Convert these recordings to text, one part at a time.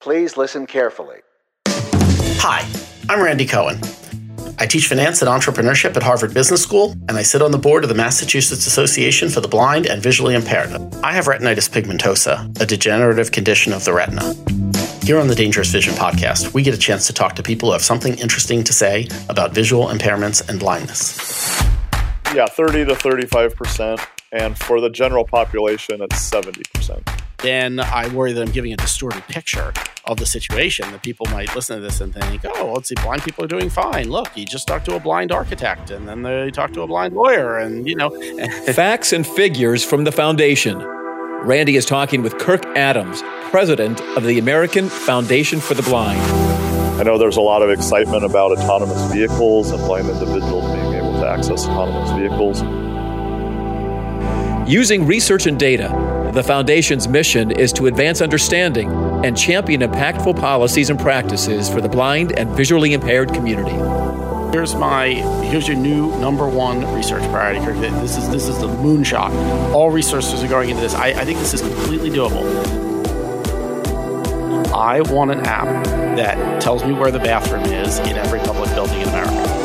Please listen carefully. Hi, I'm Randy Cohen. I teach finance and entrepreneurship at Harvard Business School, and I sit on the board of the Massachusetts Association for the Blind and Visually Impaired. I have retinitis pigmentosa, a degenerative condition of the retina. Here on the Dangerous Vision podcast, we get a chance to talk to people who have something interesting to say about visual impairments and blindness. Yeah, 30 to 35%. And for the general population, it's 70% then I worry that I'm giving a distorted picture of the situation. That people might listen to this and think, "Oh, let's see, blind people are doing fine. Look, you just talked to a blind architect, and then they talked to a blind lawyer, and you know." Facts and figures from the foundation. Randy is talking with Kirk Adams, president of the American Foundation for the Blind. I know there's a lot of excitement about autonomous vehicles and blind individuals being able to access autonomous vehicles. Using research and data, the Foundation's mission is to advance understanding and champion impactful policies and practices for the blind and visually impaired community. Here's my here's your new number one research priority. This is this is the moonshot. All resources are going into this. I, I think this is completely doable. I want an app that tells me where the bathroom is in every public building in America.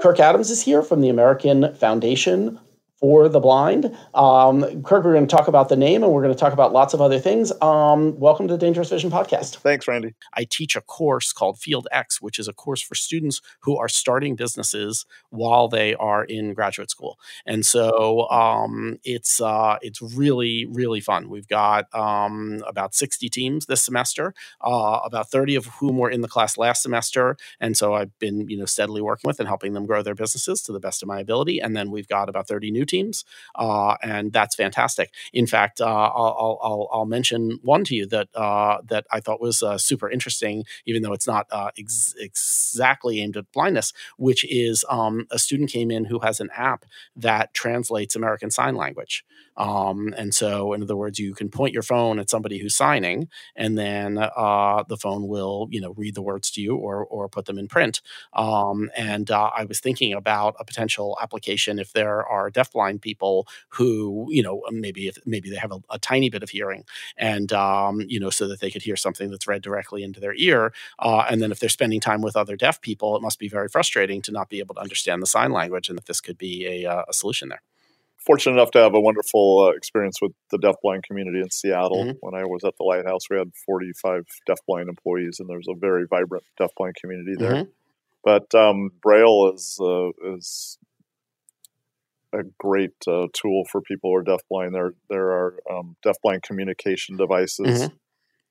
Kirk Adams is here from the American Foundation for the blind. Um, Kirk, we're going to talk about the name and we're going to talk about lots of other things. Um, welcome to the Dangerous Vision podcast. Thanks, Randy. I teach a course called Field X, which is a course for students who are starting businesses while they are in graduate school. And so um, it's uh, it's really really fun. We've got um, about 60 teams this semester, uh, about 30 of whom were in the class last semester, and so I've been you know steadily working with and helping them grow their businesses to the best of my ability. And then we've got about 30 new teams teams, uh, and that's fantastic. In fact, uh, I'll, I'll, I'll, mention one to you that uh, that I thought was uh, super interesting, even though it's not uh, ex- exactly aimed at blindness. Which is um, a student came in who has an app that translates American Sign Language. Um, and so, in other words, you can point your phone at somebody who's signing, and then uh, the phone will, you know, read the words to you or or put them in print. Um, and uh, I was thinking about a potential application if there are deafblind people who, you know, maybe if maybe they have a, a tiny bit of hearing, and um, you know, so that they could hear something that's read directly into their ear. Uh, and then if they're spending time with other deaf people, it must be very frustrating to not be able to understand the sign language, and that this could be a, uh, a solution there fortunate enough to have a wonderful uh, experience with the deafblind community in Seattle. Mm-hmm. When I was at the Lighthouse, we had 45 deafblind employees, and there's a very vibrant deafblind community there. Mm-hmm. But um, Braille is uh, is a great uh, tool for people who are deafblind. There there are um, deafblind communication devices. Mm-hmm.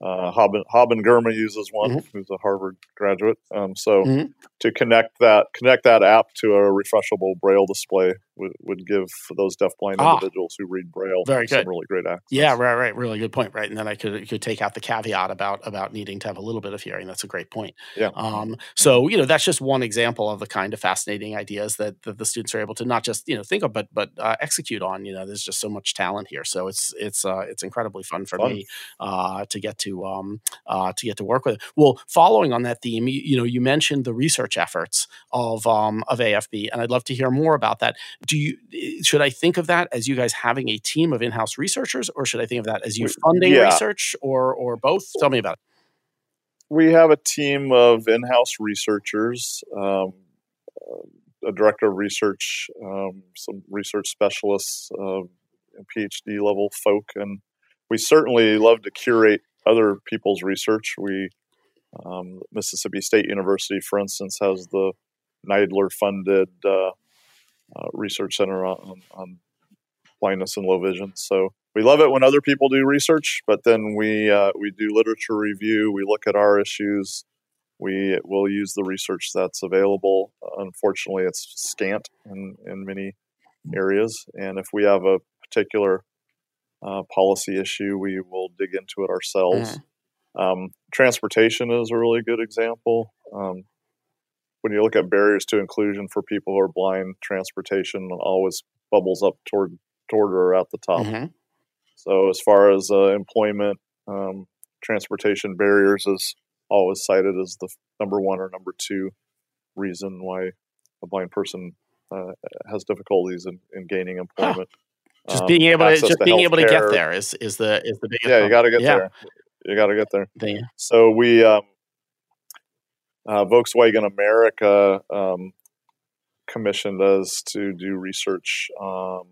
Uh, Haben, Haben Girma uses one, mm-hmm. who's a Harvard graduate. Um, so mm-hmm. to connect that connect that app to a refreshable Braille display would, would give for those deafblind ah, individuals who read Braille very some good. really great access. Yeah, right, right. Really good point, right? And then I could could take out the caveat about about needing to have a little bit of hearing. That's a great point. Yeah. Um, so you know that's just one example of the kind of fascinating ideas that, that the students are able to not just you know think of but but uh, execute on. You know, there's just so much talent here. So it's it's uh, it's incredibly fun for fun. me uh, to get to um, uh, to get to work with. It. Well, following on that theme, you, you know, you mentioned the research efforts of um, of AFB, and I'd love to hear more about that do you should I think of that as you guys having a team of in-house researchers, or should I think of that as you funding yeah. research, or or both? Tell me about it. We have a team of in-house researchers, um, a director of research, um, some research specialists, uh, PhD level folk, and we certainly love to curate other people's research. We um, Mississippi State University, for instance, has the NIDILRR funded uh, uh, research center on, on, blindness and low vision. So we love it when other people do research, but then we uh, we do literature review. We look at our issues. We will use the research that's available. Unfortunately, it's scant in, in many areas, and if we have a particular uh, policy issue, we will dig into it ourselves. Mm. Um, transportation is a really good example. Um, when you look at barriers to inclusion for people who are blind, transportation always bubbles up toward toward or at the top. Mm-hmm. So as far as uh, employment, um, transportation barriers is always cited as the number one or number two reason why a blind person uh, has difficulties in, in gaining employment. just um, being able to just to being able to get there is is the is the biggest. Yeah, you got to get Yeah. there. You got to get there. The- So we, um, uh, Volkswagen America, um, commissioned us to do research um,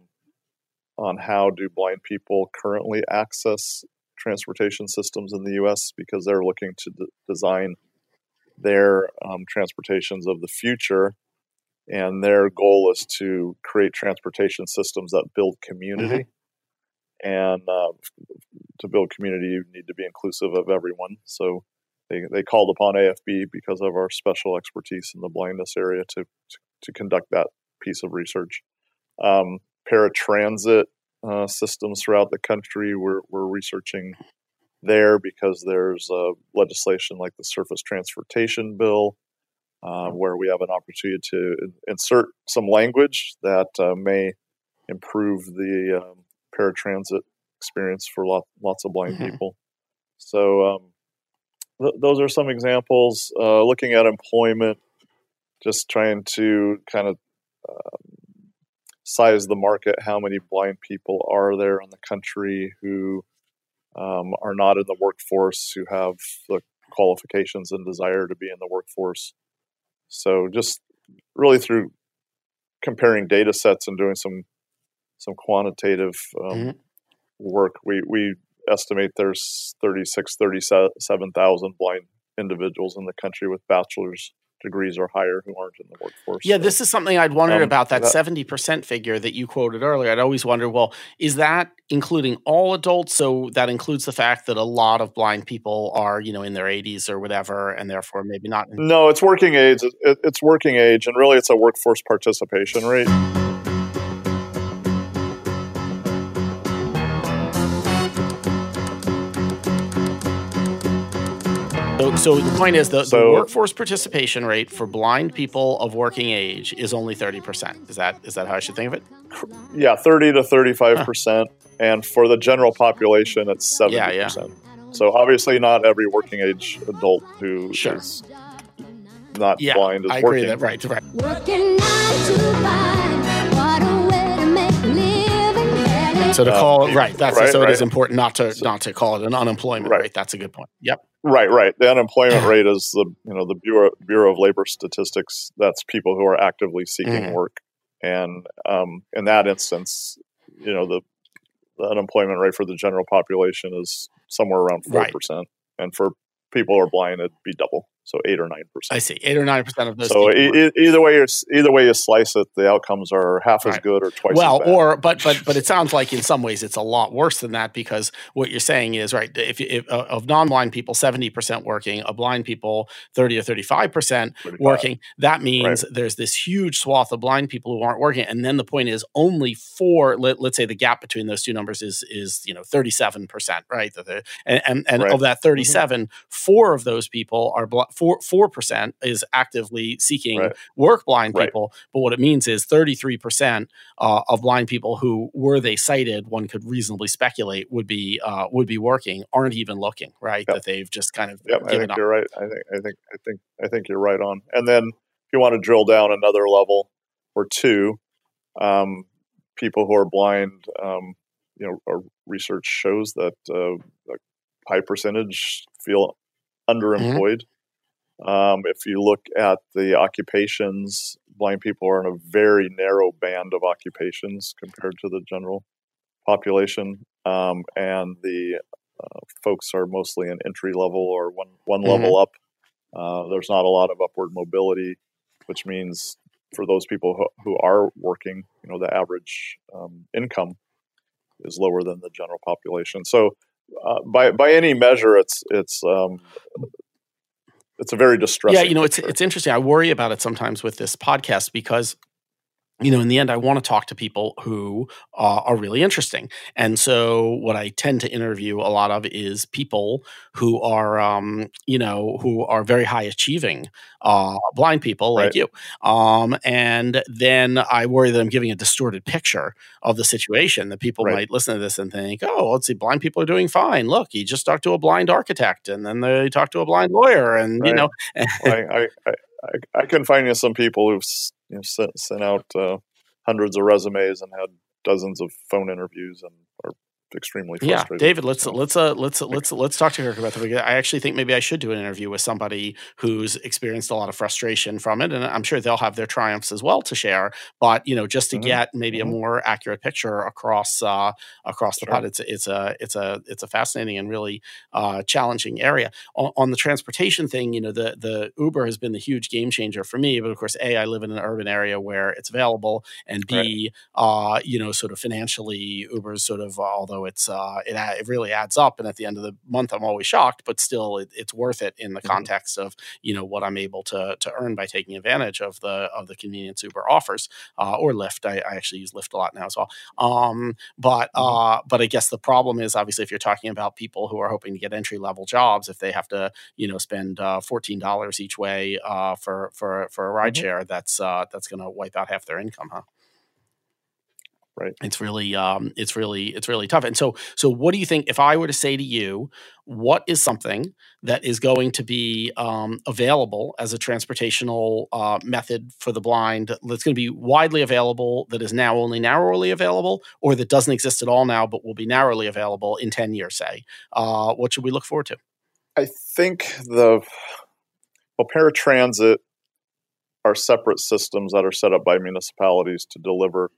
on how do blind people currently access transportation systems in the U.S. because they're looking to d- design their um, transportations of the future, and their goal is to create transportation systems that build community. And uh, to build community, you need to be inclusive of everyone. So they, they called upon AFB because of our special expertise in the blindness area to, to, to conduct that piece of research. Um, paratransit uh, systems throughout the country, we're, we're researching there because there's uh, legislation like the Surface Transportation Bill, uh, where we have an opportunity to insert some language that uh, may improve the um, paratransit experience for lot, lots of blind Mhm. people. So um, th- those are some examples. Uh, looking at employment, just trying to kind of um, size the market. How many blind people are there in the country who um, are not in the workforce, who have the qualifications and desire to be in the workforce? So just really through comparing data sets and doing some some quantitative um, Mhm. work, we, we estimate there's 36, 37,000 blind individuals in the country with bachelor's degrees or higher who aren't in the workforce. Yeah, So, this is something I'd wondered um, about that that- seventy percent figure that you quoted earlier. I'd always wondered, well, is that including all adults? So that includes the fact that a lot of blind people are, you know, in their eighties or whatever, and therefore maybe not. In- No, it's working age. It- it's working age, and really, it's a workforce participation rate. So, so the point is the, the workforce participation rate for blind people of working age is only thirty percent. Is that is that how I should think of it? Yeah, thirty to thirty-five percent, and for the general population, it's seventy Yeah, yeah. percent. So obviously, not every working age adult who is Sure. not Yeah, blind is I agree working. that right, right. Working So to Um, call it right, that's right, so it is important not to not to call it an unemployment Right. rate. That's a good point. Yep. Right, right. The unemployment rate is the you know the Bureau Bureau of Labor Statistics. That's people who are actively seeking Mhm. work, and um, in that instance, you know the, the unemployment rate for the general population is somewhere around four Right. percent, and for people who are blind, it'd be double, so eight or nine percent. I see. Eight or nine percent of those. So e- either way, you either way you slice it, the outcomes are half as good or twice. well, or but but but it sounds like in some ways it's a lot worse than that because what you're saying is right. If, if uh, of non-blind people, seventy percent working, of blind people, thirty or thirty-five percent working. That means there's this huge swath of blind people who aren't working. And then the point is only four, let, let's say the gap between those two numbers is, is you know, 37%, right? That the- And, and, and Right. of that 37, four of those people are, bl- four, 4% is actively seeking Right. work blind Right. people. But what it means is 33% uh, of blind people who, were they sighted, one could reasonably speculate would be, uh, would be working, aren't even looking, right? Yep. That they've just kind of Yep, I think up. you're right. I think I think I think I think you're right on. And then if you want to drill down another level or two, um, people who are blind, um, you know, our research shows that uh, a high percentage feel underemployed. Um, if you look at the occupations, blind people are in a very narrow band of occupations compared to the general population, um, and the uh, folks are mostly in entry level or one one level up. Uh, there's not a lot of upward mobility, which means for those people who, who are working, you know, the average um, income is lower than the general population. So, uh, by by any measure, it's it's um, it's a very distressing. Yeah, you know, it's it's interesting. I worry about it sometimes with this podcast because you know, in the end, I want to talk to people who uh, are really interesting. And so, what I tend to interview a lot of is people who are, um, you know, who are very high achieving uh, blind people like Right. you. Um, and then I worry that I'm giving a distorted picture of the situation. That people Right. might listen to this and think, "Oh, let's see, blind people are doing fine. Look, he just talked to a blind architect, and then they talked to a blind lawyer, and you know." I, I, I, I- can find you some people who've you know, sent, sent out uh, hundreds of resumes and had dozens of phone interviews and are extremely Yeah. David, let's So, let's uh let's let's let's talk to Kirk about that. I actually think maybe I should do an interview with somebody who's experienced a lot of frustration from it, and I'm sure they'll have their triumphs as well to share. But you know, just to Mhm, get maybe mhm. a more accurate picture across uh, across the Sure. pod, it's it's a it's a it's a fascinating and really uh, challenging area. On, on the transportation thing, you know, the the Uber has been the huge game changer for me. But of course, a I live in an urban area where it's available, and b uh, you know, sort of financially, Uber's sort of, uh, it's, uh, it, it really adds up. And at the end of the month, I'm always shocked, but still it, it's worth it in the Mhm. context of, you know, what I'm able to, to earn by taking advantage of the, of the convenience Uber offers, uh, or Lyft. I, I actually use Lyft a lot now as well. Um, but, Mhm. uh, but I guess the problem is obviously if you're talking about people who are hoping to get entry level jobs, if they have to, you know, spend, uh, $14 each way, uh, for, for, for a ride Mhm. share, that's, uh, that's going to wipe out half their income, huh? Right. it's really um it's really it's really tough. And so so what do you think if i were to say to you what is something that is going to be um, available as a transportational uh, method for the blind that's going to be widely available that is now only narrowly available or that doesn't exist at all now but will be narrowly available in 10 years say? Uh, what should we look forward to? I think the well, paratransit are separate systems that are set up by municipalities to deliver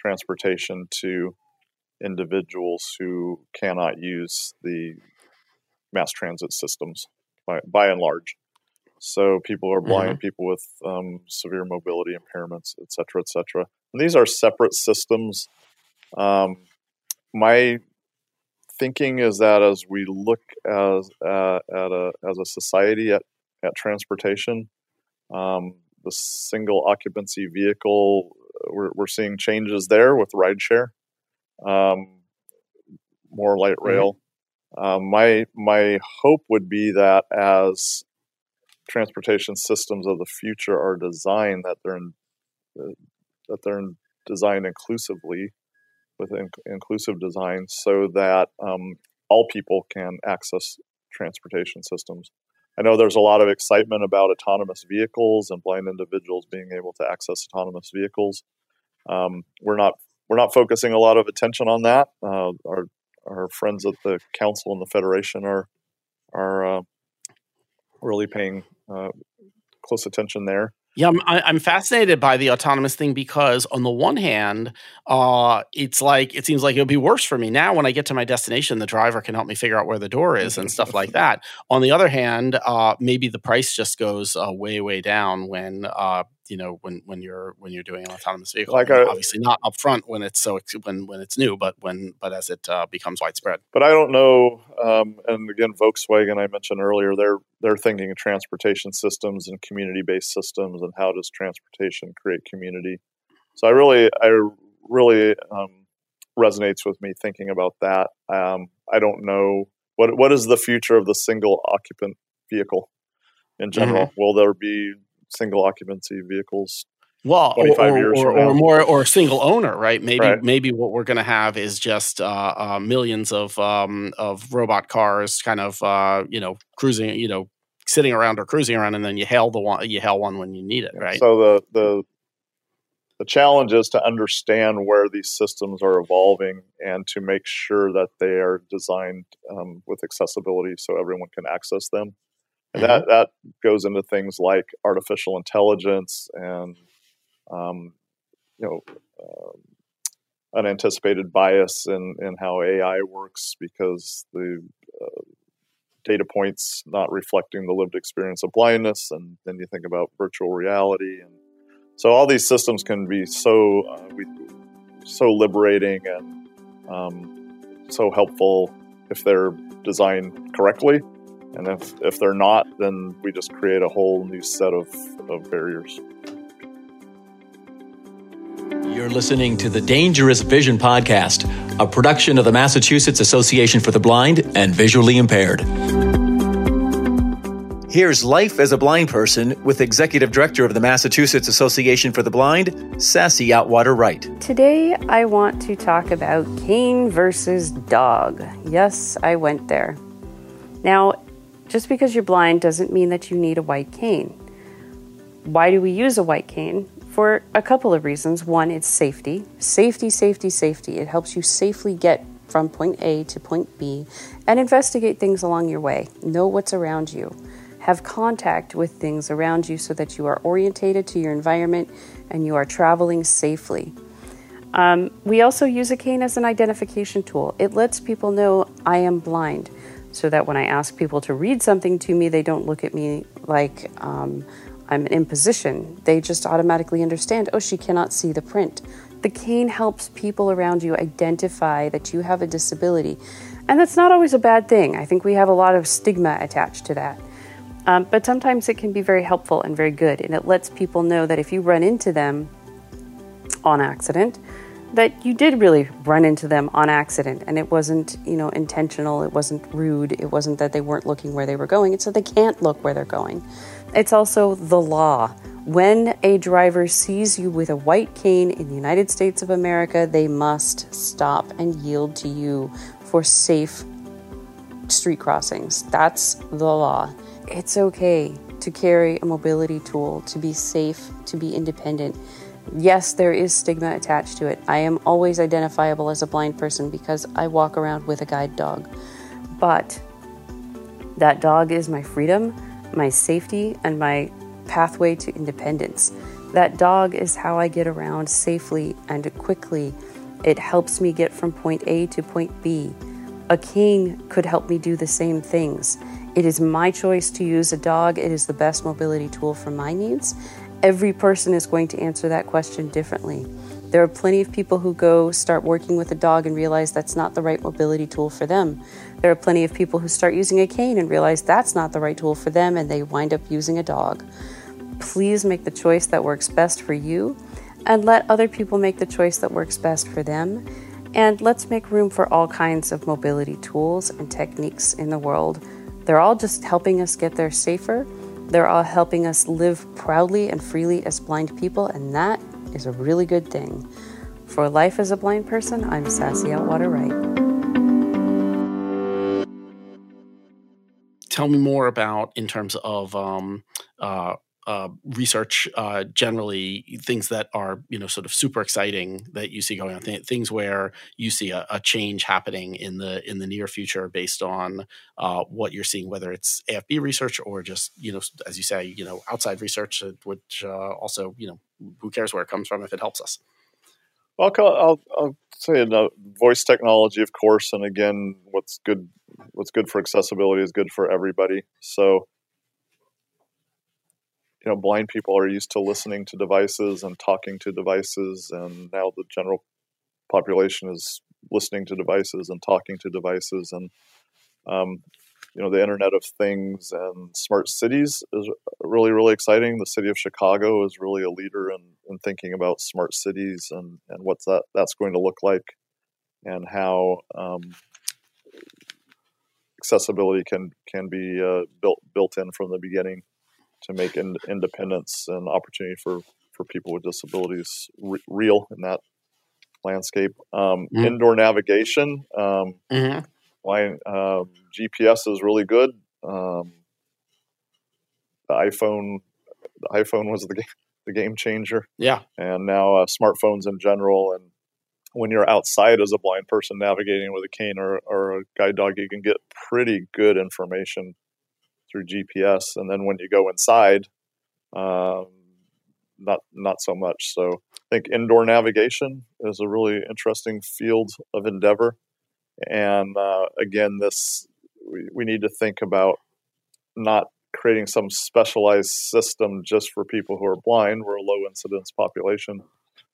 transportation to individuals who cannot use the mass transit systems by, by and large. So people are blind, people with um, severe mobility impairments, et cetera, et cetera. And these are separate systems. Um, my thinking is that as we look as uh, at a as a society at at transportation, um, the single occupancy vehicle, we're we're seeing changes there with rideshare, um, more light rail. Um, my my hope would be that as transportation systems of the future are designed, that they're in, uh, that they're in- designed inclusively with in- inclusive design, so that um, all people can access transportation systems. I know there's a lot of excitement about autonomous vehicles and blind individuals being able to access autonomous vehicles. Um, we're not we're not focusing a lot of attention on that. Uh, our our friends at the council and the federation are are uh, really paying uh, close attention there. Yeah, I'm, I- I'm fascinated by the autonomous thing because, on the one hand, uh, it's like it seems like it'll be worse for me now. When I get to my destination, the driver can help me figure out where the door is and stuff like that. On the other hand, uh, maybe the price just goes uh, way, way down when uh, you know when when you're when you're doing an autonomous vehicle. Like a- obviously not upfront when it's so when when it's new, but when but as it uh, becomes widespread. But I don't know. Um, and again, Volkswagen, I mentioned earlier, they're they're thinking of transportation systems and community-based systems, and how does transportation create community? So I really, I really um, resonates with me thinking about that. Um, I don't know what what is the future of the single occupant vehicle in general. Will there be single occupancy vehicles? Well, or, or, years or, or more, or single owner, right? Maybe, Right. maybe what we're going to have is just uh, uh, millions of um, of robot cars, kind of, uh, you know, cruising, you know, sitting around or cruising around, and then you hail the one, you hail one when you need it, right? So the the the challenge is to understand where these systems are evolving and to make sure that they are designed um, with accessibility so everyone can access them. And that that goes into things like artificial intelligence and um, you know um, unanticipated bias in, in how AI works because the uh, data points not reflecting the lived experience of blindness, and then you think about virtual reality, and so all these systems can be so uh, we, so liberating and um, so helpful if they're designed correctly, and if if they're not, then we just create a whole new set of, of barriers. You're listening to the Dangerous Vision Podcast, a production of the Massachusetts Association for the Blind and Visually Impaired. Here's Life as a Blind Person with Executive Director of the Massachusetts Association for the Blind, Sassy Outwater Wright. Today, I want to talk about cane versus dog. Yes, I went there. Now, just because you're blind doesn't mean that you need a white cane. Why do we use a white cane? for a couple of reasons. One, it's safety. Safety, safety, safety. It helps you safely get from point A to point B and investigate things along your way. Know what's around you. Have contact with things around you so that you are orientated to your environment and you are traveling safely. Um, we also use a cane as an identification tool. It lets people know I am blind so that when I ask people to read something to me, they don't look at me like um, I'm an imposition. They just automatically understand, oh, she cannot see the print. The cane helps people around you identify that you have a disability. And that's not always a bad thing. I think we have a lot of stigma attached to that. Um, but sometimes it can be very helpful and very good. And it lets people know that if you run into them on accident, that you did really run into them on accident and it wasn't, you know, intentional, it wasn't rude, it wasn't that they weren't looking where they were going, it's that they can't look where they're going. It's also the law. When a driver sees you with a white cane in the United States of America, they must stop and yield to you for safe street crossings. That's the law. It's okay to carry a mobility tool, to be safe, to be independent. Yes, there is stigma attached to it. I am always identifiable as a blind person because I walk around with a guide dog. But that dog is my freedom, my safety, and my pathway to independence. That dog is how I get around safely and quickly. It helps me get from point A to point B. A cane could help me do the same things. It is my choice to use a dog. It is the best mobility tool for my needs. Every person is going to answer that question differently. There are plenty of people who go start working with a dog and realize that's not the right mobility tool for them. There are plenty of people who start using a cane and realize that's not the right tool for them and they wind up using a dog. Please make the choice that works best for you and let other people make the choice that works best for them. And let's make room for all kinds of mobility tools and techniques in the world. They're all just helping us get there safer they're all helping us live proudly and freely as blind people, and that is a really good thing. For life as a blind person, I'm Sassy Outwater Wright. Tell me more about in terms of um, uh, uh, research uh, generally things that are you know sort of super exciting that you see going on th- things where you see a, a, change happening in the in the near future based on uh, what you're seeing whether it's AFB research or just you know as you say you know outside research uh, which uh, also you know who cares where it comes from if it helps us I'll, I'll, I'll say voice technology, of course, and again, what's good, what's good for accessibility is good for everybody. So, you know blind people are used to listening to devices and talking to devices and now the general population is listening to devices and talking to devices and um, you know the internet of things and smart cities is really really exciting. The city of chicago is really a leader in, in thinking about smart cities and and what's that that's going to look like and how um, accessibility can can be uh, built built in from the beginning to make in, independence and opportunity for, for people with disabilities re- real in that landscape. Um, mm-hmm. Indoor navigation, um, mm-hmm. line, um, GPS is really good. Um, the iPhone, the iPhone was the the game changer. Yeah, and now uh, smartphones in general, and when you're outside as a blind person navigating with a cane or, or a guide dog, you can get pretty good information through GPS, and then when you go inside, um, not not so much. So I think indoor navigation is a really interesting field of endeavor, and uh, again, this we, we need to think about not creating some specialized system just for people who are blind. We're a low incidence population.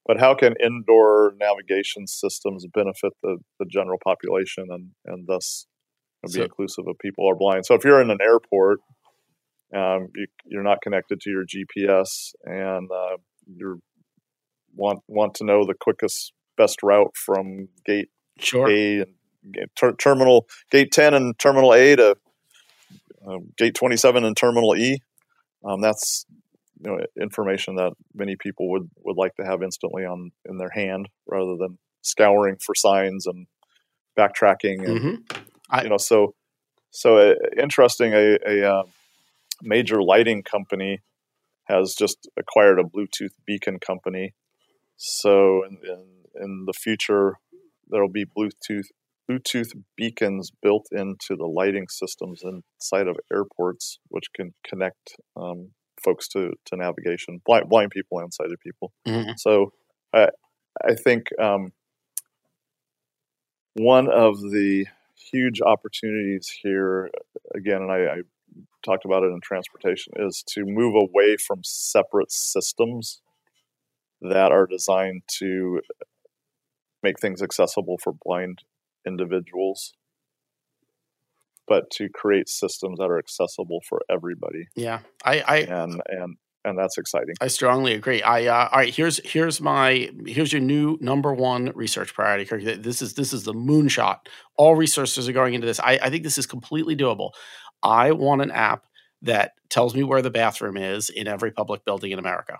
But how can indoor navigation systems benefit the, the general population and, and thus be so, inclusive of people who are blind. So if you're in an airport, um, you, are not connected to your GPS, and uh, you want want to know the quickest best route from gate sure. A and ter- terminal gate ten and terminal A to uh, gate twenty seven and terminal E. Um, that's you know information that many people would would like to have instantly on in their hand rather than scouring for signs and backtracking and mm-hmm. I, you know, so so uh, interesting. A, a uh, major lighting company has just acquired a Bluetooth beacon company. So in, in, in the future, there'll be Bluetooth Bluetooth beacons built into the lighting systems inside of airports, which can connect um, folks to, to navigation, blind, blind people and sighted people. Mhm. So I, I think um, one of the huge opportunities here, uh, again, and I, I talked about it in transportation, is to move away from separate systems that are designed to uh, make things accessible for blind individuals, but to create systems that are accessible for everybody, Yeah, I, I and and and that's exciting. I strongly agree. I uh, all right. Here's here's my here's your new number one research priority. Kirk. This is this is the moonshot. All resources are going into this. I, I think this is completely doable. I want an app that tells me where the bathroom is in every public building in America.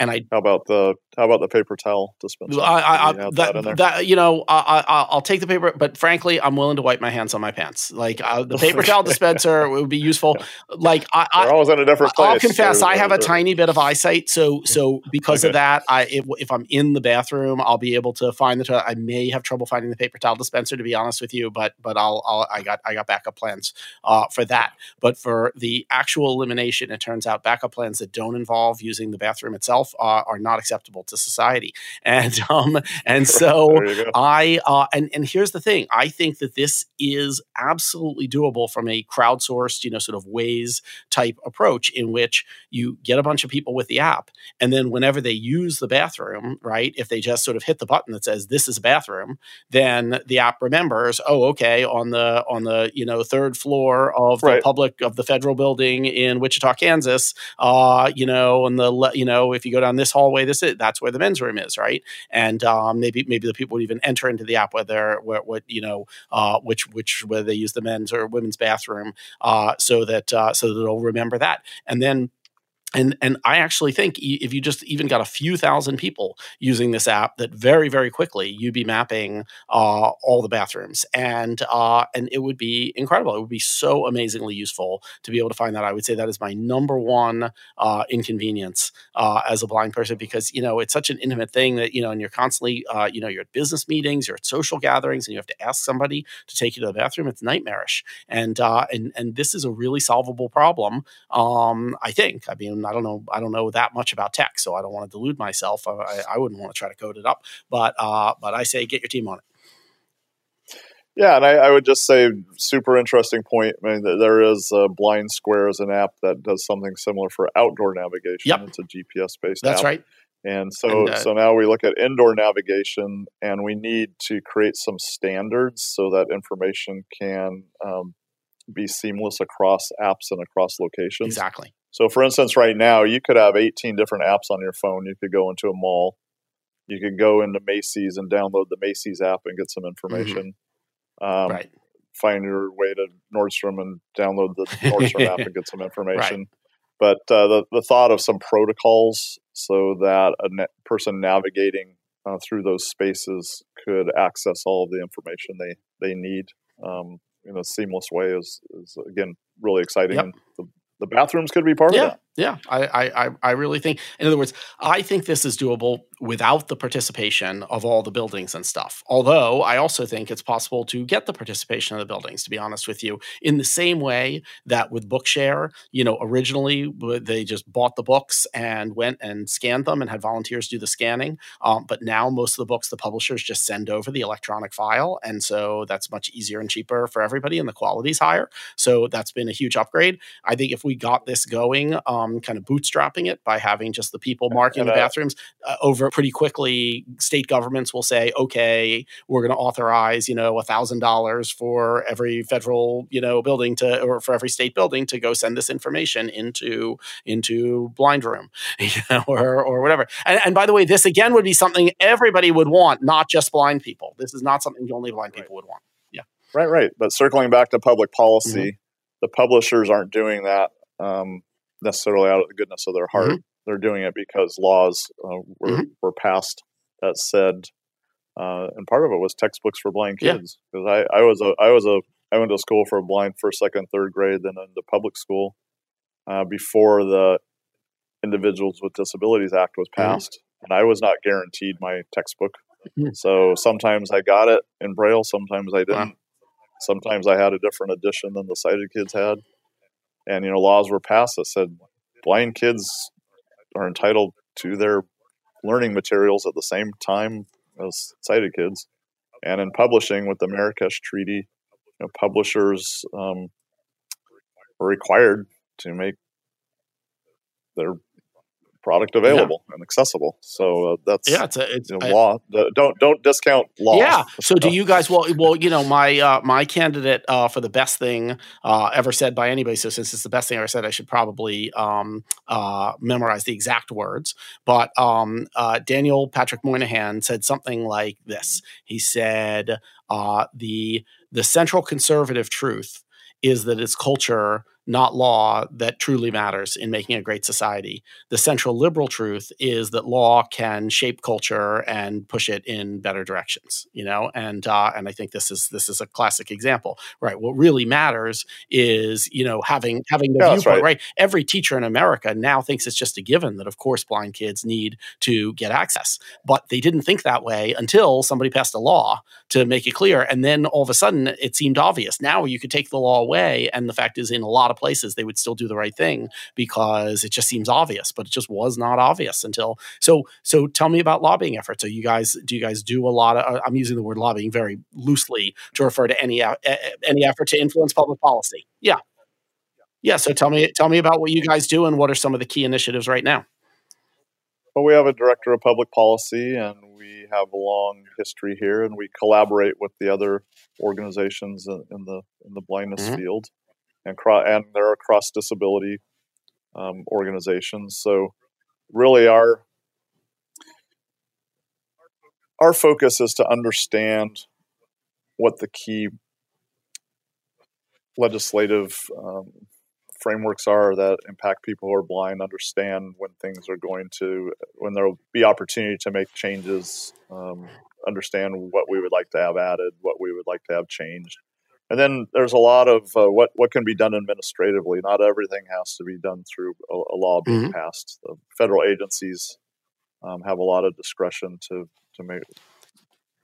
And I How about the how about the paper towel dispenser? I, I, I you that, that you know I, I I'll take the paper, but frankly, I'm willing to wipe my hands on my pants. Like uh, the paper towel dispenser would be useful. Like I, I always in a different place. I'll confess, I have a tiny bit of eyesight, so so because of that, I if, if I'm in the bathroom, I'll be able to find the. toilet. I may have trouble finding the paper towel dispenser, to be honest with you, but but I'll, I'll I got I got backup plans uh, for that. But for the actual elimination, it turns out backup plans that don't involve using the bathroom itself uh, are not acceptable to society, and um and so. There you go. I uh, and and here's the thing. I think that this is absolutely doable from a crowdsourced, you know, sort of Waze type approach in which you get a bunch of people with the app, and then whenever they use the bathroom, right, if they just sort of hit the button that says this is a bathroom, then the app remembers, oh, okay, on the on the you know third floor of the Right. public of the federal building in Wichita, Kansas, uh, you know, and the le- you know if you go down this hallway, this is that's where the men's room is, right? and um, maybe maybe the people would even enter into the app whether what, what you know uh, which which whether they use the men's or women's bathroom uh, so that uh, so that it'll remember that and then and and I actually think if you just even got a few thousand people using this app, that very very quickly you'd be mapping uh, all the bathrooms, and uh, and it would be incredible. It would be so amazingly useful to be able to find that. I would say that is my number one uh, inconvenience uh, as a blind person because you know it's such an intimate thing that you know, and you're constantly uh, you know you're at business meetings, you're at social gatherings, and you have to ask somebody to take you to the bathroom. It's nightmarish, and uh, and and this is a really solvable problem. Um, I think. I mean, I don't know. I don't know that much about tech, so I don't want to delude myself. I, I- I wouldn't want to try to code it up, but uh, but I say get your team on it. Yeah, and I, I would just say, super interesting point. I mean, there is uh, BlindSquare as an app that does something similar for outdoor navigation. Yep. It's a GPS based That's app. right. And so, And, uh, so now we look at indoor navigation, and we need to create some standards so that information can um, be seamless across apps and across locations. Exactly. So, for instance, right now you could have 18 different apps on your phone. You could go into a mall. You could go into Macy's and download the Macy's app and get some information. Um, Mm-hmm. right. Find your way to Nordstrom and download the Nordstrom app and get some information. Right. But uh, the the thought of some protocols so that a na- person navigating uh, through those spaces could access all of the information they they need um, in a seamless way is, is again really exciting. Yep. The, the bathrooms could be part of Yeah, that. Yeah. I, I, I- really think. In other words, I think this is doable without the participation of all the buildings and stuff. Although I also think it's possible to get the participation of the buildings. To be honest with you, in the same way that with Bookshare, you know, originally they just bought the books and went and scanned them and had volunteers do the scanning. Um, but now most of the books the publishers just send over the electronic file, and so that's much easier and cheaper for everybody, and the quality's higher. So that's been a huge upgrade. I think if we got this going, um, kind of bootstrapping it by having just the people marking the bathrooms uh, over pretty quickly, state governments will say, okay, we're going to authorize, you know, a thousand dollars for every federal, you know, building to, or for every state building to go send this information into into blind room, you know, or or whatever. And, and by the way, this again would be something everybody would want, not just blind people. This is not something only blind Right. people would want. Yeah. Right, right. But circling back to public policy, Mm-hmm. the publishers aren't doing that um, necessarily out of the goodness of their heart. Mm-hmm. They're doing it because laws uh, were, Mhm. were passed that said, uh, and part of it was textbooks for blind kids. Because I, I was a, I was a, I went to school for blind first, second, third grade, then into public school uh, before the Individuals with Disabilities Act was Mhm. passed, and I was not guaranteed my textbook. Mhm. So sometimes I got it in Braille, sometimes I didn't. Sometimes I had a different edition than the sighted kids had. And you know, laws were passed that said blind kids are entitled to their learning materials at the same time as sighted kids. And in publishing with the Marrakesh Treaty, you know, publishers um, were required to make their product available and accessible. So uh, that's Yeah, it's a, it's you know, I- law. Don't don't discount law. Yeah. So do you guys? Well, well, you know, my uh, my candidate uh, for the best thing uh, ever said by anybody. So since it's the best thing ever said, I should probably um, uh, memorize the exact words. But um, uh, Daniel Patrick Moynihan said something like this. He said uh, the the central conservative truth is that it's culture, not law, that truly matters in making a great society. The central liberal truth is that law can shape culture and push it in better directions. You know, and uh, and I think this is this is a classic example, right? What really matters is you know having having the Yeah, viewpoint, right. right. Every teacher in America now thinks it's just a given that of course blind kids need to get access, but they didn't think that way until somebody passed a law to make it clear, and then all of a sudden it seemed obvious. Now you could take the law away, and the fact is, in a lot of places they would still do the right thing because it just seems obvious, but it just was not obvious until. So, so tell me about lobbying efforts. Are you guys do you guys do a lot of? uh, I'm using the word lobbying very loosely to refer to any uh, any effort to influence public policy. Yeah, yeah. So tell me tell me about what you guys do and what are some of the key initiatives right now. Well, we have a director of public policy, and we have a long history here, and we collaborate with the other organizations in, the in the blindness Mhm. field, and cro- and there are cross disability um, organizations. So, really, our our focus is to understand what the key legislative um, frameworks are that impact people who are blind understand when things are going to when there will be opportunity to make changes um, understand what we would like to have added what we would like to have changed and then there's a lot of uh, what what can be done administratively. Not everything has to be done through a, a law being passed. The federal agencies um, have a lot of discretion to to make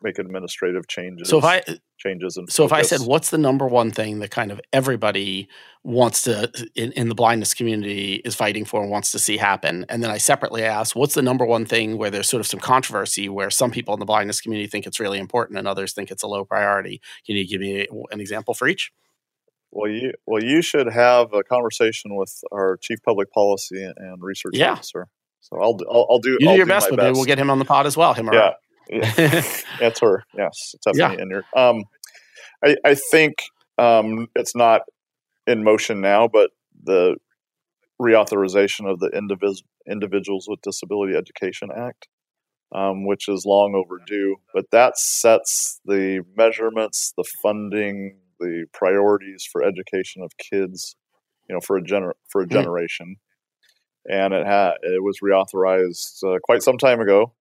make administrative changes So if I changes and so if I said what's the number one thing that kind of everybody wants to in, in the blindness community is fighting for and wants to see happen, and then I separately asked what's the number one thing where there's sort of some controversy where some people in the blindness community think it's really important and others think it's a low priority. Can you give me an example for each? Well, you well you should have a conversation with our chief public policy and research Yeah. officer. So I'll do, I'll, I'll do. You do I'll your do best, but maybe we'll get him on the pod as well. Him or Yeah, her. Yeah, that's her. Yes, Stephanie Enyart. Um, I I think um it's not in motion now, but the reauthorization of the Indivis- Individuals with Disability Education Act, um, which is long overdue. But that sets the measurements, the funding, the priorities for education of kids, you know, for a gener- for a Mm. generation. And it had it was reauthorized uh, quite some time ago.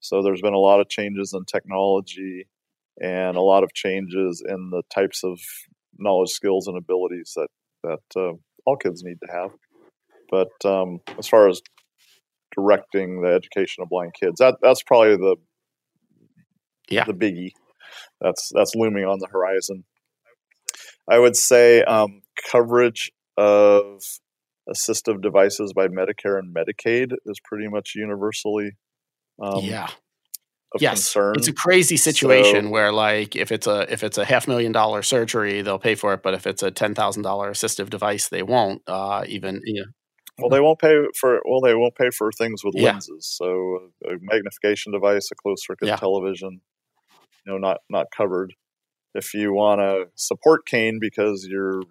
So there's been a lot of changes in technology and a lot of changes in the types of knowledge, skills, and abilities that that uh, all kids need to have. But um, as far as directing the education of blind kids, that that's probably the Yeah. the biggie that's that's looming on the horizon. I would say um, coverage of assistive devices by Medicare and Medicaid is pretty much universally um, yeah. of yes. concern. It's a crazy situation So- where like if it's a if it's a half million dollar surgery, they'll pay for it, but if it's a ten thousand dollar assistive device, they won't. Uh, even you know, Well, they won't pay for well, they won't pay for things with Yeah. lenses. So a magnification device, a closed circuit Yeah. television, you know, not not covered. If you want a support cane because you're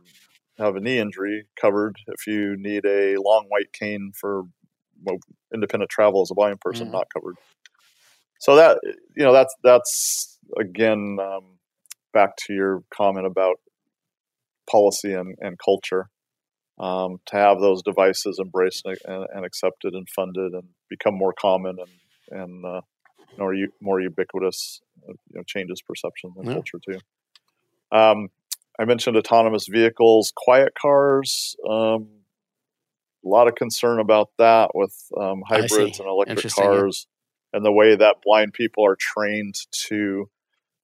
have a knee injury, covered. If you need a long white cane for well, independent travel as a blind person, Mhm. not covered. So that you know, that's that's again um, back to your comment about policy and, and culture um, to have those devices embraced and, and, accepted and funded and become more common and and uh, more more ubiquitous uh, you know changes perception and Yeah. culture too. Um, I mentioned autonomous vehicles, quiet cars. Um, a lot of concern about that with um, hybrids and electric Interesting, yeah. cars and the way that blind people are trained to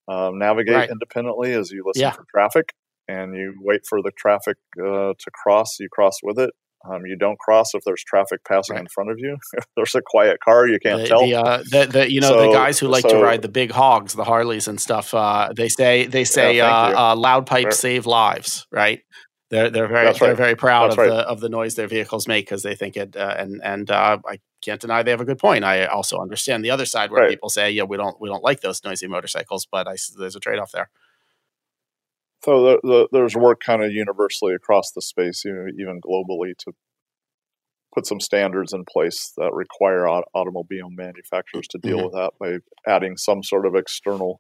um, navigate Right. independently as you listen Yeah. for traffic and you wait for the traffic uh, to cross, you cross with it. Um, you don't cross if there's traffic passing Right. in front of you. if there's a quiet car, you can't the, tell. the, uh, the, the you know the guys who like to ride the big hogs, the Harleys and stuff. Uh, they say they say thank uh, uh, loud pipes save lives, right? They're they're very That's they're very proud That's of right. the of the noise their vehicles make because they think it uh, and and uh, I can't deny they have a good point. I also understand the other side where Right. people say yeah we don't we don't like those noisy motorcycles, but I there's a trade off there. So the, the, there's work kind of universally across the space, you know, even globally, to put some standards in place that require au- automobile manufacturers to deal Mhm. with that by adding some sort of external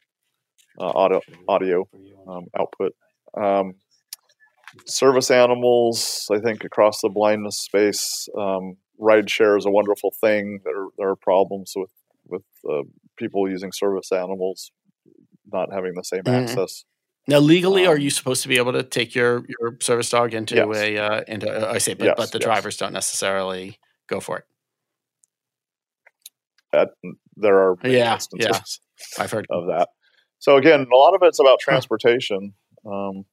uh, audio, audio um, output. Um, service animals, I think, across the blindness space, um, ride share is a wonderful thing. There, there are problems with with uh, people using service animals not having the same Mhm. access. Now, legally, are Um, you supposed to be able to take your your service dog into Yes. a uh, into? Uh, I say, but Yes, but the yes. drivers don't necessarily go for it. That there are Yeah, instances I've heard. of that. So again, a lot of it's about transportation. Um,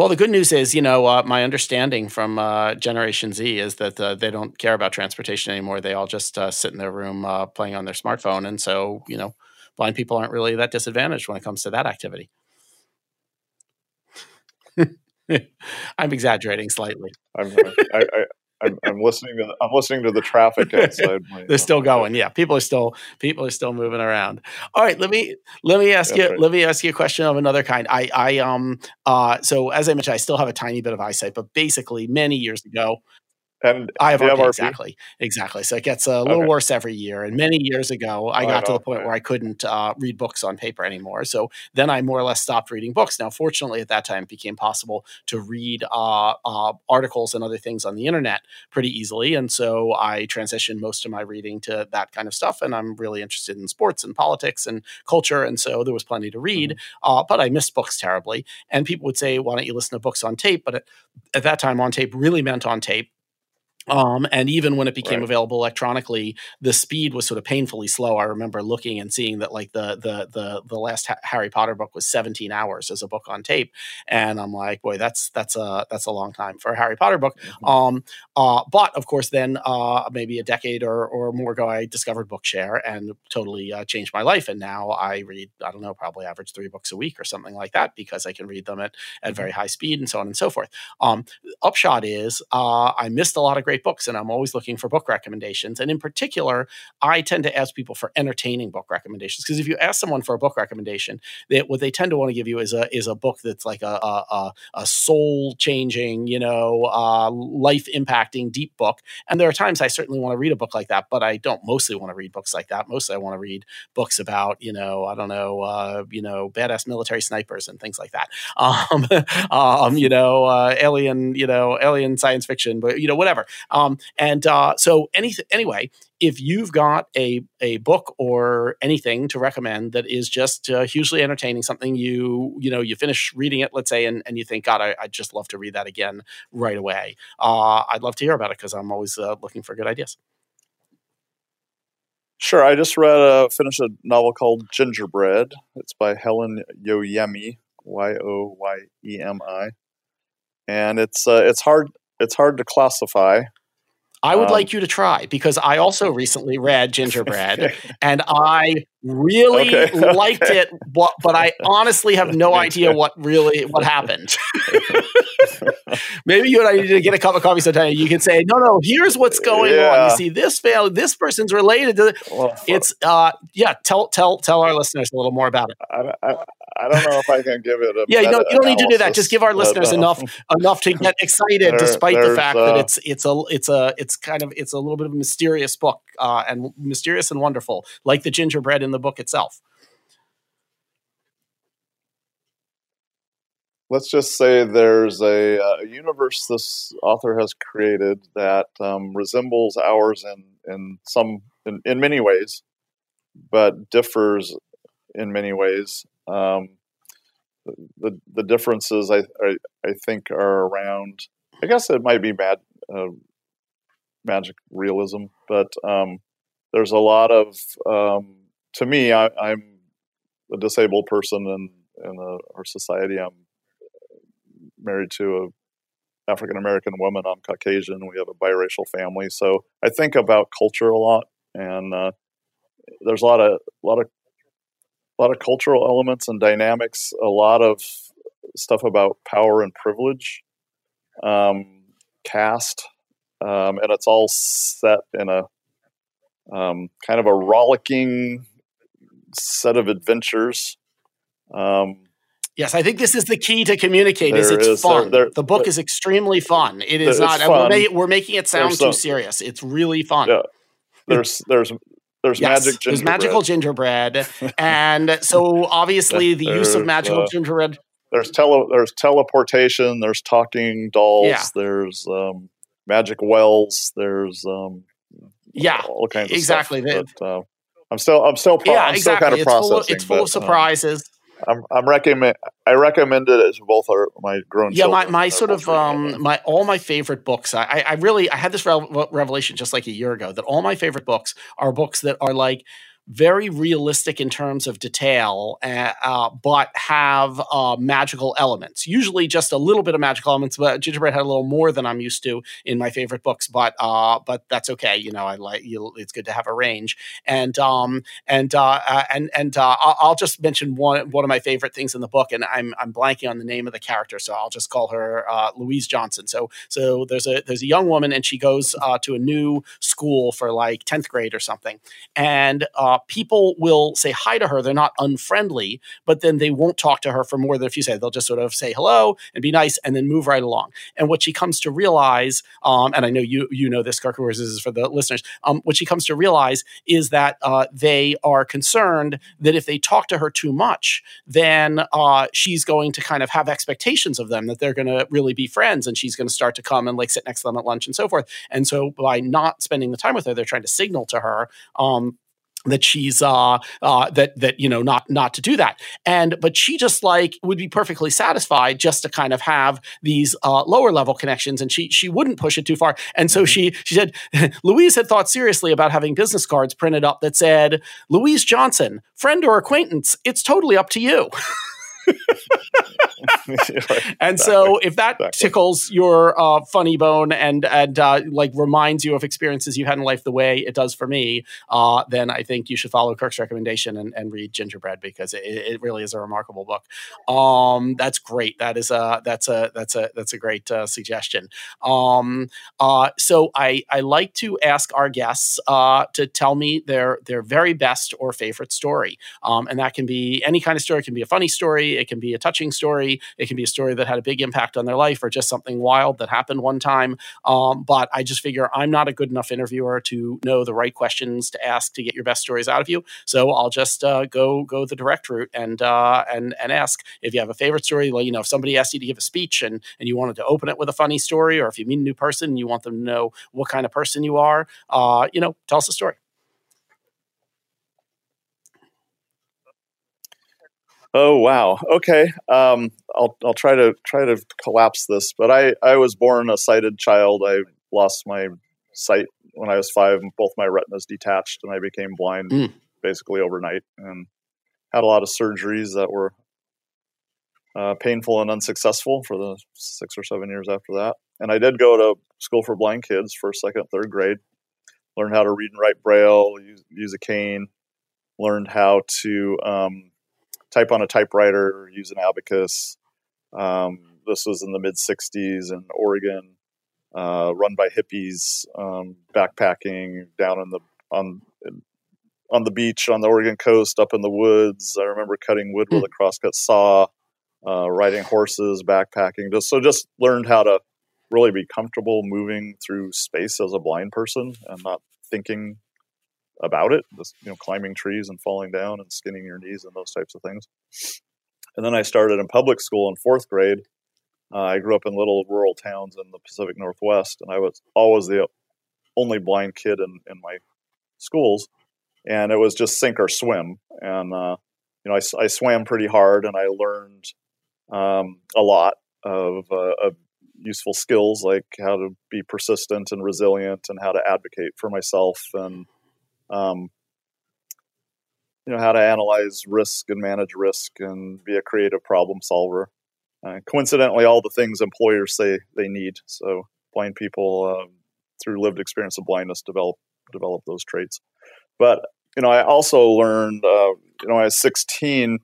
Well, the good news is, you know, uh, my understanding from uh, Generation Z is that uh, they don't care about transportation anymore. They all just uh, sit in their room uh, playing on their smartphone, and so you know, blind people aren't really that disadvantaged when it comes to that activity. I'm exaggerating slightly. I'm, I, I'm, I'm listening to the, I'm listening to the traffic outside. My, They're still uh, going. Yeah, people are still people are still moving around. All right, let me let me ask That's you right. let me ask you a question of another kind. I I um uh so as I mentioned, I still have a tiny bit of eyesight, but basically many years ago, And I have do you have RP, RP? exactly, exactly. So it gets a little Okay. worse every year. And many years ago, I got to the point where I couldn't uh, read books on paper anymore. So then I more or less stopped reading books. Now, fortunately, at that time, it became possible to read uh, uh, articles and other things on the internet pretty easily. And so I transitioned most of my reading to that kind of stuff. And I'm really interested in sports and politics and culture. And so there was plenty to read. Mm-hmm. Uh, but I missed books terribly. And people would say, why don't you listen to books on tape? But at, at that time, on tape really meant on tape. Um, and even when it became Right. available electronically, the speed was sort of painfully slow. I remember looking and seeing that like the the the the last ha- Harry Potter book was 17 hours as a book on tape, and I'm like, boy, that's that's a that's a long time for a Harry Potter book. Mhm. Um, uh, but of course, then uh, maybe a decade or, or more ago, I discovered Bookshare and totally uh, changed my life. And now I read, I don't know, probably average three books a week or something like that because I can read them at, at very high speed and so on and so forth. Um, upshot is uh, I missed a lot of great books and I'm always looking for book recommendations. And in particular, I tend to ask people for entertaining book recommendations because if you ask someone for a book recommendation, what they tend to want to give you is a is a book that's like a a, a, a soul changing, you know, uh, life impacting deep book. And there are times I certainly want to read a book like that, but I don't mostly want to read books like that. Mostly I want to read books about, you know, I don't know, uh, you know, badass military snipers and things like that. Um, um, you know, uh, alien, you know, alien science fiction, but you know, whatever. Um, and uh, so anything, anyway, if you've got a a book or anything to recommend that is just uh, hugely entertaining, something you you know you finish reading it, let's say, and, and you think, God, I, I'd just love to read that again right away. Uh, I'd love to hear about it because I'm always uh, looking for good ideas. Sure. I just read a finished a novel called Gingerbread. It's by Helen Oyeyemi, Y O Y E M I, and it's uh, it's hard it's hard to classify. I would Um, like you to try because I also recently read Gingerbread and I really Okay, liked okay. it, but, but I honestly have no idea what really what happened. Maybe you and I need to get a cup of coffee sometime. You can say, no, no, here's what's going on. You see, this fail, this person's related to. Well, It's uh, yeah. Tell tell tell our listeners a little more about it. I, I, I don't know if I can give it a Yeah, you don't, you don't need to do that. Just give our listeners uh, enough enough to get excited, There- despite the fact that uh, it's it's a it's a it's kind of it's a little bit of a mysterious book uh, and mysterious and wonderful, like the gingerbread in the book itself. let's just say there's a, uh, a universe this author has created that um, resembles ours in in some in, in many ways, but differs in many ways. Um, the the differences I, I I think are around. I guess it might be mad uh, magic realism, but um, there's a lot of um, to me. I, I'm a disabled person in in a, our society. I'm married to a African American woman. I'm Caucasian. We have a biracial family, so I think about culture a lot, and uh, there's a lot of a lot of a lot of cultural elements and dynamics. A lot of stuff about power and privilege, um, caste, um, and it's all set in a um, kind of a rollicking set of adventures. Um, Yes, I think this is the key to communicate. Is it's is- fun. there- there- the book is extremely fun. It is not. We're, ma- we're making it sound There's too serious. It's really fun. Yeah. there's there's there's Yes, magic there's magical gingerbread, and so obviously the use of magical uh, gingerbread. there's tele there's teleportation there's talking dolls Yeah. there's um, magic wells there's um, Yeah, all kinds of exactly. stuff. But, uh, I'm still I'm still pro- yeah, I'm exactly. still kind of it's full of, it's full of but, um, surprises. I'm I'm recommend I recommend it as both are my grown yeah my, my sort of um my all my favorite books I, I really i had this rev- revelation just like a year ago that all my favorite books are books that are like very realistic in terms of detail, uh, uh, but have uh, magical elements. Usually, just a little bit of magical elements. But Gingerbread had a little more than I'm used to in my favorite books. But uh, but that's okay. You know, I like you. It's good to have a range. And um and uh, uh and and I'll, just mention one one of my favorite things in the book, and I'm I'm blanking on the name of the character, so I'll just call her Louise Johnson. So so there's a there's a young woman, and she goes to a new school for like tenth grade or something, and uh, people will say hi to her. They're not unfriendly, but then they won't talk to her for more than a few seconds. They'll just sort of say hello and be nice, and then move right along. And what she comes to realize, um, and I know you you know this, Kirk, this is for the listeners. Um, what she comes to realize is that uh, they are concerned that if they talk to her too much, then uh, she's going to kind of have expectations of them that they're going to really be friends, and she's going to start to come and like sit next to them at lunch and so forth. And so by not spending the time with her, they're trying to signal to her. Um, that she's uh uh that that you know not not to do that. And but she just like would be perfectly satisfied just to kind of have these uh lower level connections and she she wouldn't push it too far. And so she she said louise had thought seriously about having business cards printed up that said louise johnson friend or acquaintance it's totally up to you. and so if that Exactly. tickles your uh, funny bone and and uh, like reminds you of experiences you had in life the way it does for me, uh, then I think you should follow Kirk's recommendation and, and read Gingerbread because it, it really is a remarkable book. Um, that's great. That is a that's a that's a that's a great uh, suggestion. Um, uh, so I I like to ask our guests uh, to tell me their their very best or favorite story, um, and that can be any kind of story. It can be a funny story. It can be a touching story. It can be a story that had a big impact on their life, or just something wild that happened one time. Um, but I just figure I'm not a good enough interviewer to know the right questions to ask to get your best stories out of you. So I'll just uh, go go the direct route and uh, and and ask if you have a favorite story. Well, you know, if somebody asked you to give a speech and and you wanted to open it with a funny story, or if you meet a new person and you want them to know what kind of person you are, uh, you know, tell us a story. Oh wow. Okay. Um, I'll I'll try to try to collapse this. But I I was born a sighted child. I lost my sight when I was five. Both my retinas detached, and I became blind Mm. basically overnight. And had a lot of surgeries that were uh, painful and unsuccessful for the six or seven years after that. And I did go to school for blind kids for second, third grade. Learned how to read and write braille, use, use a cane. Learned how to um, type on a typewriter, use an abacus. Um, this was in the mid '60s in Oregon, uh, run by hippies, um, backpacking down in the on on the beach on the Oregon coast, up in the woods. I remember cutting wood with a crosscut saw, uh, riding horses, backpacking. Just so just learned how to really be comfortable moving through space as a blind person and not thinking about it, just you know, climbing trees and falling down and skinning your knees and those types of things. And then I started in public school in fourth grade. Uh, I grew up in little rural towns in the Pacific Northwest, and I was always the only blind kid in, in my schools. And it was just sink or swim. And, uh, you know, I, I, swam pretty hard and I learned um, a lot of, uh, of useful skills like how to be persistent and resilient and how to advocate for myself and um, you know how to analyze risk and manage risk and be a creative problem solver uh, coincidentally all the things employers say they need so blind people uh, through lived experience of blindness develop develop those traits but you know i also learned uh, you know i was 16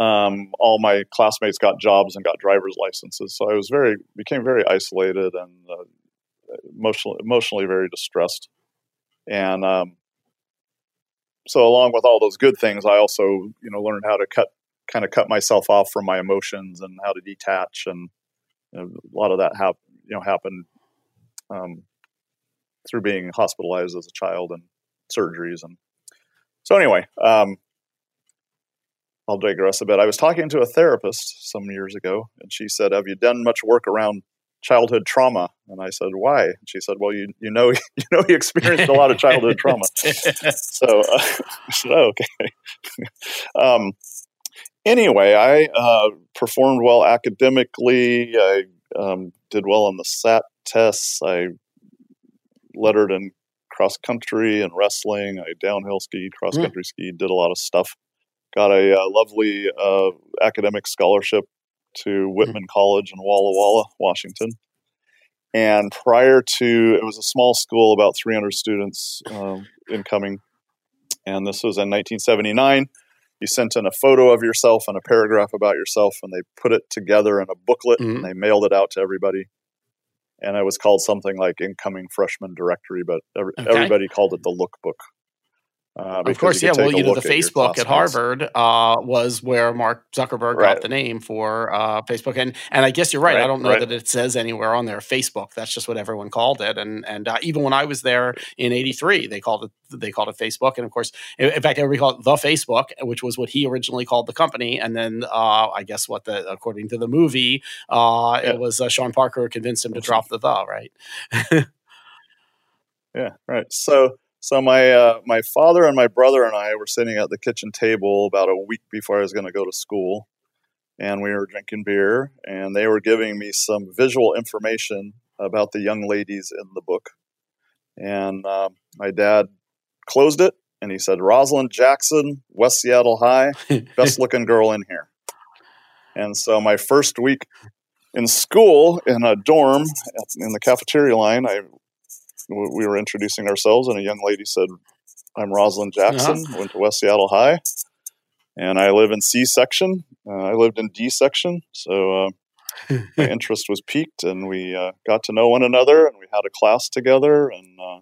um, all my classmates got jobs and got driver's licenses. So I was very became very isolated and uh, emotionally emotionally very distressed. And um, so along with all those good things, I also you know learned how to cut kind of cut myself off from my emotions and how to detach. And you know, a lot of that hap- you know happened um, through being hospitalized as a child and surgeries and so anyway um, I'll digress a bit. I was talking to a therapist some years ago, and she said, "Have you done much work around childhood trauma?" And I said, "Why?" And she said, "Well, you you know you know he experienced a lot of childhood trauma." so uh, I said, oh, "Okay." um, anyway, I uh, performed well academically. I um, did well on the SAT tests. I lettered in cross country and wrestling. I downhill skied, cross country mm. skied, did a lot of stuff got a, a uh, lovely uh, academic scholarship to hmm. Whitman. College in Walla Walla, Washington. And prior to, it was a small school, about 300 students um, incoming. And this was in 1979. You sent in a photo of yourself and a paragraph about yourself, and they put it together in a booklet mm-hmm. and they mailed it out to everybody. And it was called something like Incoming Freshman Directory, but every, okay. everybody called it the Lookbook. Uh, of course, yeah. Well, you know, the Facebook at Harvard uh, was where Mark Zuckerberg right. got the name for uh, Facebook, and and I guess you're right. right I don't know right. that it says anywhere on there Facebook. That's just what everyone called it, and and uh, even when I was there in '83, they called it they called it Facebook, and of course, in, in, fact, everybody called it the Facebook, which was what he originally called the company, and then uh, I guess what the according to the movie, uh, yeah. it was Sean Parker convinced him to drop the the right. yeah, right. So so my uh, my father and my brother and I were sitting at the kitchen table about a week before I was going to go to school, and we were drinking beer, and they were giving me some visual information about the young ladies in the book. And uh, my dad closed it, and he said, "Rosalind Jackson, West Seattle High, best looking girl in here." And so my first week in school in a dorm in the cafeteria line, I we were introducing ourselves, and a young lady said, "I'm Rosalind Jackson. Uh-huh. Went to West Seattle High, and I live in C section. Uh, I lived in D section, so uh, my interest was piqued, and we uh, got to know one another, and we had a class together, and uh,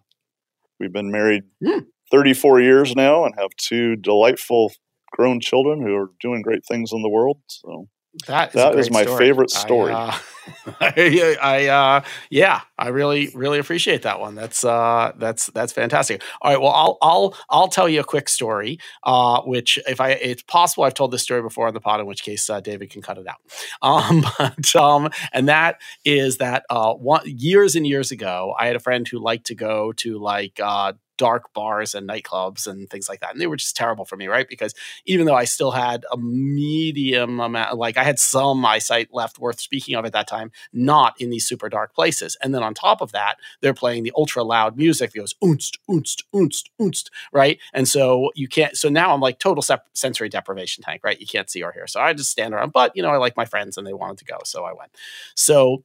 we've been married mm. 34 years now, and have two delightful grown children who are doing great things in the world. So that is, that is my story. favorite story. I, uh, I, I uh, yeah, I really, really appreciate that one. That's uh, that's that's fantastic. All right, well, I'll I'll I'll tell you a quick story. Uh, which, if I, it's possible I've told this story before on the pod, in which case uh, David can cut it out. Um, but um, and that is that uh, one years and years ago, I had a friend who liked to go to like uh dark bars and nightclubs and things like that. And they were just terrible for me, right? Because even though I still had a medium amount, like I had some eyesight left worth speaking of at that time, not in these super dark places. And then on top of that, they're playing the ultra loud music that goes unst, unst, unst, unst, right? And so you can't, so now I'm like total sep- sensory deprivation tank, right? You can't see or hear. So I just stand around, but you know, I like my friends and they wanted to go. So I went. So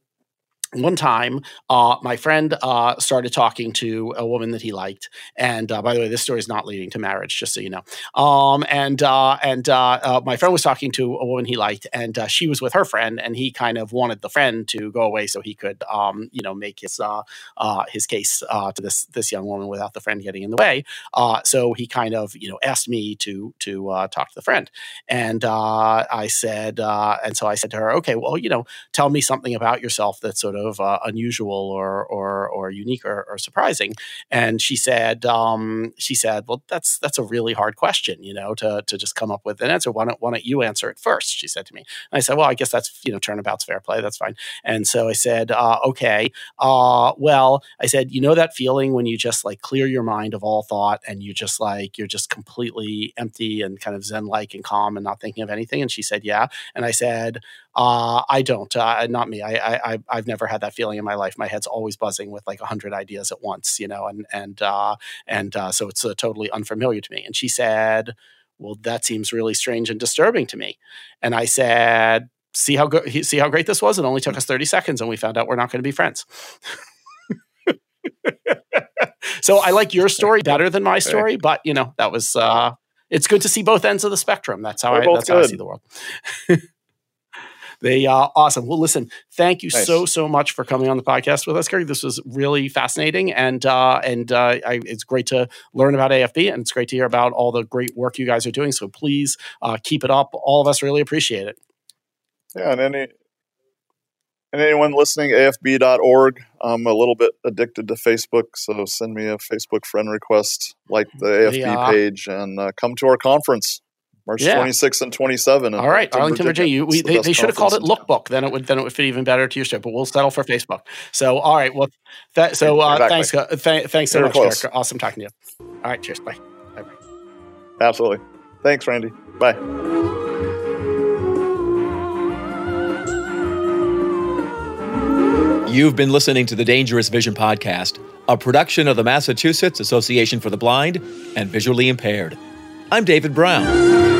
one time, uh, my friend uh, started talking to a woman that he liked, and uh, by the way, this story is not leading to marriage, just so you know. Um, and uh, and uh, uh, my friend was talking to a woman he liked, and she was with her friend, and he kind of wanted the friend to go away so he could, um, you know, make his his case to this this young woman without the friend getting in the way. so he kind of, you know, asked me to to talk to the friend, and I said, and so I said to her, okay, well, you know, tell me something about yourself that sort of of uh, unusual or or or unique or, or surprising? And she said, um, she said, well, that's that's a really hard question, you know, to to just come up with an answer. Why don't why don't you answer it first? She said to me. And I said, well, I guess that's you know turnabout's fair play. That's fine. And so I said, uh, okay, uh, well, I said, you know that feeling when you just like clear your mind of all thought and you just like you're just completely empty and kind of zen like and calm and not thinking of anything. And she said, yeah. And I said, Uh, I don't. Uh, not me. I, I I've never had that feeling in my life. My head's always buzzing with like a hundred ideas at once, you know, and and uh, and uh, so it's uh, totally unfamiliar to me. And she said, "Well, that seems really strange and disturbing to me." And I said, "See how go- see how great this was? It only took us thirty seconds, and we found out we're not going to be friends." so I like your story better than my story, but you know that was uh, it's good to see both ends of the spectrum. That's how We're I that's how I see the world. they are awesome. Well, listen, thank you Nice. so so much for coming on the podcast with us, Gary. This was really fascinating, and uh, and uh, I, it's great to learn about AFB, and it's great to hear about all the great work you guys are doing. So please uh, keep it up. All of us really appreciate it. Yeah, and any and anyone listening, AFB.org. I'm a little bit addicted to Facebook, so send me a Facebook friend request, like the AFB Yeah. page, and uh, come to our conference, March Yeah. 26th and 27. in All right, Arlington, Virginia. You, we, It's the they, they should have called it conference in town. Lookbook. Then it would then it would fit even better to your show. But we'll settle for Facebook. So all right. Well, that, so uh, Exactly. thanks. uh, th- thanks so You're much, close. Derek. Awesome talking to you. All right. Cheers. Bye. Bye. Bye. Absolutely. Thanks, Randy. Bye. You've been listening to the Dangerous Vision Podcast, a production of the Massachusetts Association for the Blind and Visually Impaired. I'm David Brown.